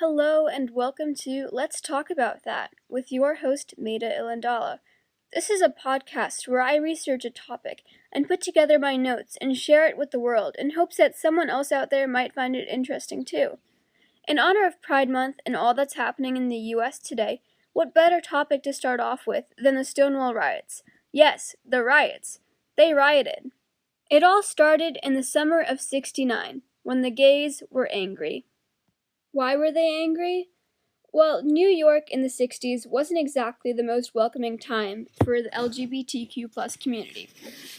Hello and welcome to Let's Talk About That with your host, Maida Ilandala. This is a podcast where I research a topic and put together my notes and share it with the world in hopes that someone else out there might find it interesting too. In honor of Pride Month and all that's happening in the US today, what better topic to start off with than the Stonewall riots? Yes, the riots. They rioted. It all started in the summer of 69 when the gays were angry. Why were they angry? Well, New York in the 60s wasn't exactly the most welcoming time for the LGBTQ plus community.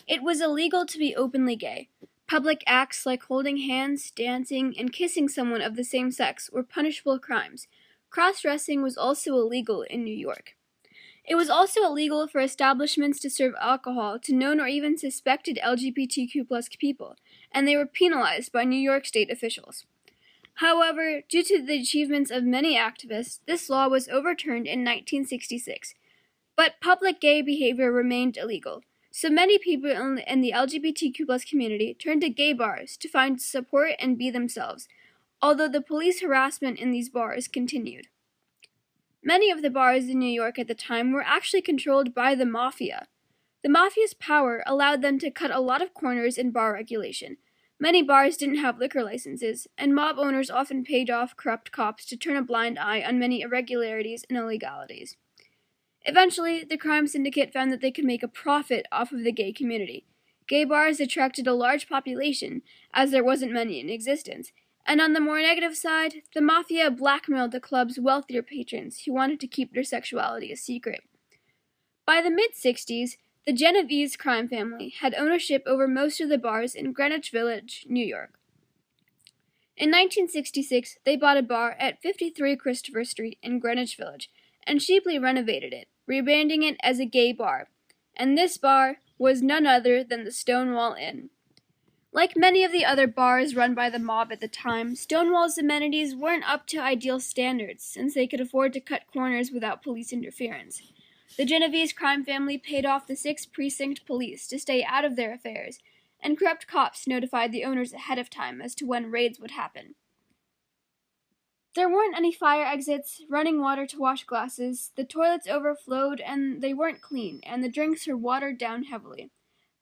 It was illegal to be openly gay. Public acts like holding hands, dancing, and kissing someone of the same sex were punishable crimes. Cross dressing was also illegal in New York. It was also illegal for establishments to serve alcohol to known or even suspected LGBTQ plus people, and they were penalized by New York state officials. However, due to the achievements of many activists, this law was overturned in 1966. But public gay behavior remained illegal, so many people in the LGBTQ community turned to gay bars to find support and be themselves, although the police harassment in these bars continued. Many of the bars in New York at the time were actually controlled by the mafia. The mafia's power allowed them to cut a lot of corners in bar regulation, Many bars didn't have liquor licenses, and mob owners often paid off corrupt cops to turn a blind eye on many irregularities and illegalities. Eventually, the crime syndicate found that they could make a profit off of the gay community. Gay bars attracted a large population, as there wasn't many in existence, and on the more negative side, the mafia blackmailed the club's wealthier patrons who wanted to keep their sexuality a secret. By the mid 60s, the Genovese crime family had ownership over most of the bars in Greenwich Village, New York. In 1966, they bought a bar at 53 Christopher Street in Greenwich Village and cheaply renovated it, rebranding it as a gay bar. And this bar was none other than the Stonewall Inn. Like many of the other bars run by the mob at the time, Stonewall's amenities weren't up to ideal standards since they could afford to cut corners without police interference. The Genovese crime family paid off the 6th Precinct police to stay out of their affairs, and corrupt cops notified the owners ahead of time as to when raids would happen. There weren't any fire exits, running water to wash glasses, the toilets overflowed and they weren't clean, and the drinks were watered down heavily.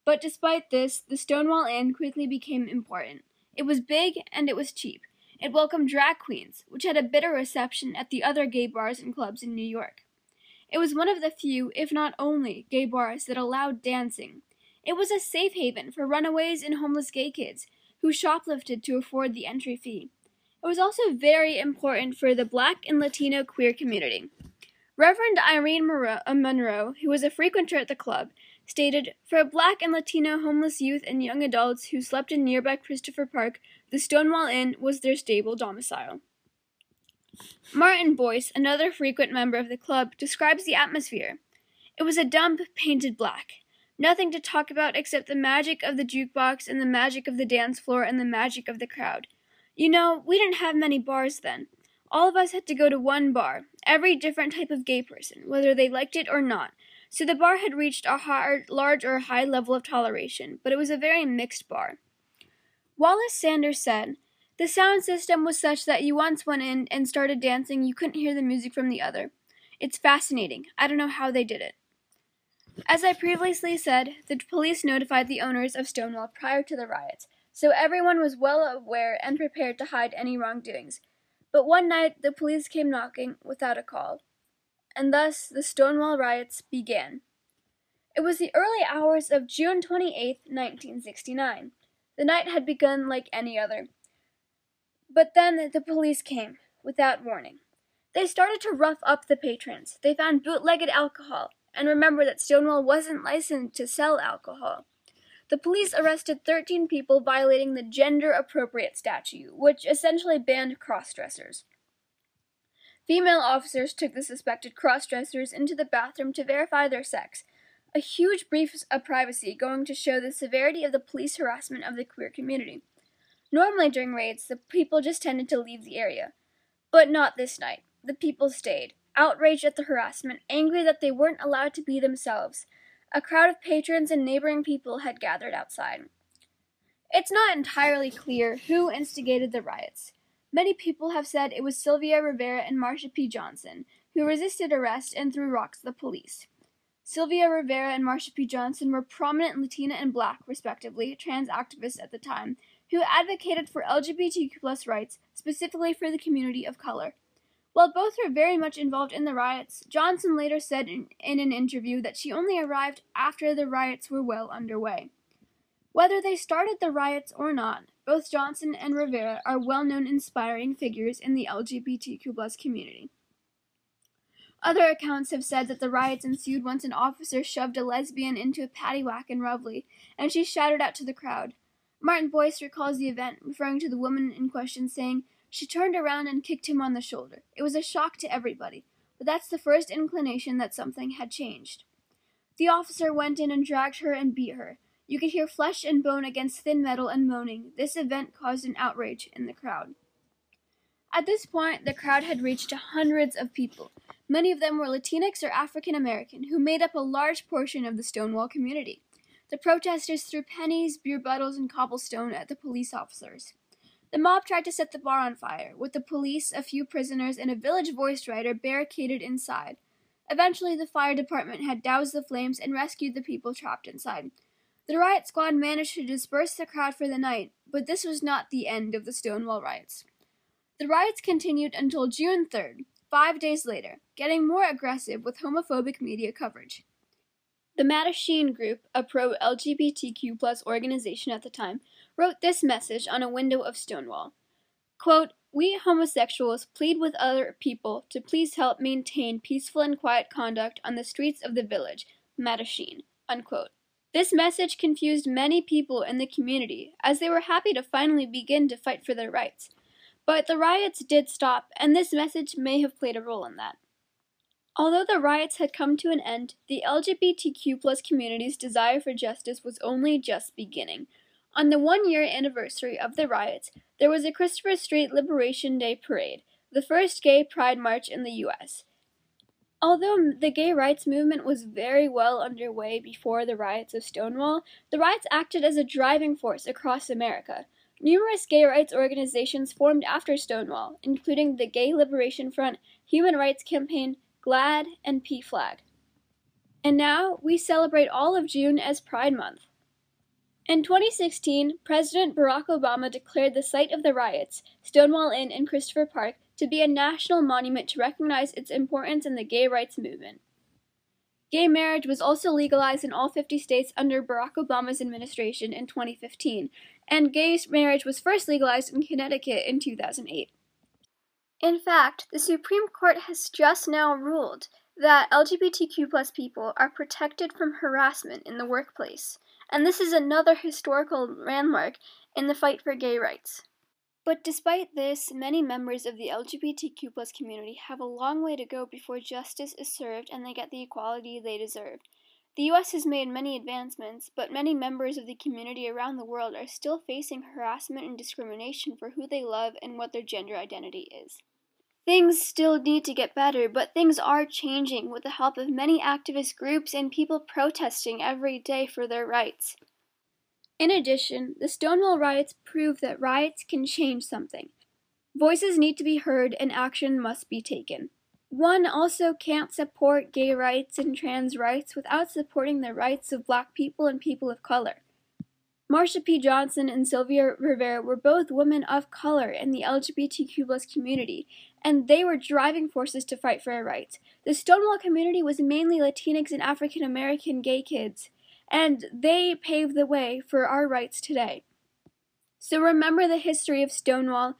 But despite this, the Stonewall Inn quickly became important. It was big and it was cheap. It welcomed drag queens, which had a bitter reception at the other gay bars and clubs in New York. It was one of the few, if not only, gay bars that allowed dancing. It was a safe haven for runaways and homeless gay kids who shoplifted to afford the entry fee. It was also very important for the black and Latino queer community. Reverend Irene uh, Monroe, who was a frequenter at the club, stated For black and Latino homeless youth and young adults who slept in nearby Christopher Park, the Stonewall Inn was their stable domicile. Martin Boyce, another frequent member of the club, describes the atmosphere. It was a dump painted black. Nothing to talk about except the magic of the jukebox and the magic of the dance floor and the magic of the crowd. You know, we didn't have many bars then. All of us had to go to one bar, every different type of gay person, whether they liked it or not. So the bar had reached a hard, large or high level of toleration, but it was a very mixed bar. Wallace Sanders said, the sound system was such that you once went in and started dancing, you couldn't hear the music from the other. It's fascinating. I don't know how they did it. As I previously said, the police notified the owners of Stonewall prior to the riots, so everyone was well aware and prepared to hide any wrongdoings. But one night the police came knocking without a call, and thus the Stonewall riots began. It was the early hours of June 28, 1969. The night had begun like any other. But then the police came, without warning. They started to rough up the patrons. They found bootlegged alcohol, and remember that Stonewall wasn't licensed to sell alcohol. The police arrested 13 people violating the gender appropriate statute, which essentially banned cross dressers. Female officers took the suspected cross dressers into the bathroom to verify their sex, a huge breach of privacy going to show the severity of the police harassment of the queer community. Normally during raids, the people just tended to leave the area. But not this night. The people stayed, outraged at the harassment, angry that they weren't allowed to be themselves. A crowd of patrons and neighboring people had gathered outside. It's not entirely clear who instigated the riots. Many people have said it was Sylvia Rivera and Marsha P. Johnson, who resisted arrest and threw rocks at the police. Sylvia Rivera and Marsha P. Johnson were prominent Latina and Black, respectively, trans activists at the time, who advocated for LGBTQ plus rights, specifically for the community of color. While both were very much involved in the riots, Johnson later said in, in, an interview that she only arrived after the riots were well underway. Whether they started the riots or not, both Johnson and Rivera are well known inspiring figures in the LGBTQ community. Other accounts have said that the riots ensued once an officer shoved a lesbian into a paddy whack in Rovelli, and she shouted out to the crowd. Martin Boyce recalls the event, referring to the woman in question, saying, She turned around and kicked him on the shoulder. It was a shock to everybody, but that's the first inclination that something had changed. The officer went in and dragged her and beat her. You could hear flesh and bone against thin metal and moaning. This event caused an outrage in the crowd. At this point, the crowd had reached hundreds of people. Many of them were Latinx or African American, who made up a large portion of the Stonewall community. The protesters threw pennies, beer bottles, and cobblestone at the police officers. The mob tried to set the bar on fire, with the police, a few prisoners, and a village voice writer barricaded inside. Eventually, the fire department had doused the flames and rescued the people trapped inside. The riot squad managed to disperse the crowd for the night, but this was not the end of the Stonewall riots. The riots continued until June 3rd, five days later, getting more aggressive with homophobic media coverage. The Mattachine Group, a pro LGBTQ organization at the time, wrote this message on a window of Stonewall. Quote, we homosexuals plead with other people to please help maintain peaceful and quiet conduct on the streets of the village, Mattachine. Unquote. This message confused many people in the community, as they were happy to finally begin to fight for their rights. But the riots did stop, and this message may have played a role in that. Although the riots had come to an end, the LGBTQ community's desire for justice was only just beginning. On the one year anniversary of the riots, there was a Christopher Street Liberation Day parade, the first gay pride march in the U.S. Although the gay rights movement was very well underway before the riots of Stonewall, the riots acted as a driving force across America. Numerous gay rights organizations formed after Stonewall, including the Gay Liberation Front, Human Rights Campaign, GLAAD, and PFLAG. And now we celebrate all of June as Pride Month. In 2016, President Barack Obama declared the site of the riots, Stonewall Inn in Christopher Park, to be a national monument to recognize its importance in the gay rights movement. Gay marriage was also legalized in all 50 states under Barack Obama's administration in 2015, and gay marriage was first legalized in Connecticut in 2008. In fact, the Supreme Court has just now ruled that LGBTQ plus people are protected from harassment in the workplace, and this is another historical landmark in the fight for gay rights. But despite this, many members of the LGBTQ plus community have a long way to go before justice is served and they get the equality they deserve. The US has made many advancements, but many members of the community around the world are still facing harassment and discrimination for who they love and what their gender identity is. Things still need to get better, but things are changing with the help of many activist groups and people protesting every day for their rights. In addition, the Stonewall riots prove that riots can change something. Voices need to be heard and action must be taken. One also can't support gay rights and trans rights without supporting the rights of black people and people of color. Marsha P. Johnson and Sylvia Rivera were both women of color in the LGBTQ community, and they were driving forces to fight for our rights. The Stonewall community was mainly Latinx and African American gay kids and they paved the way for our rights today. So remember the history of Stonewall,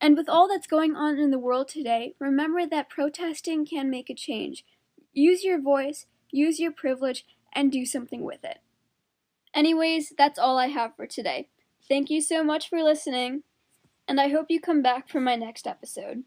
and with all that's going on in the world today, remember that protesting can make a change. Use your voice, use your privilege, and do something with it. Anyways, that's all I have for today. Thank you so much for listening, and I hope you come back for my next episode.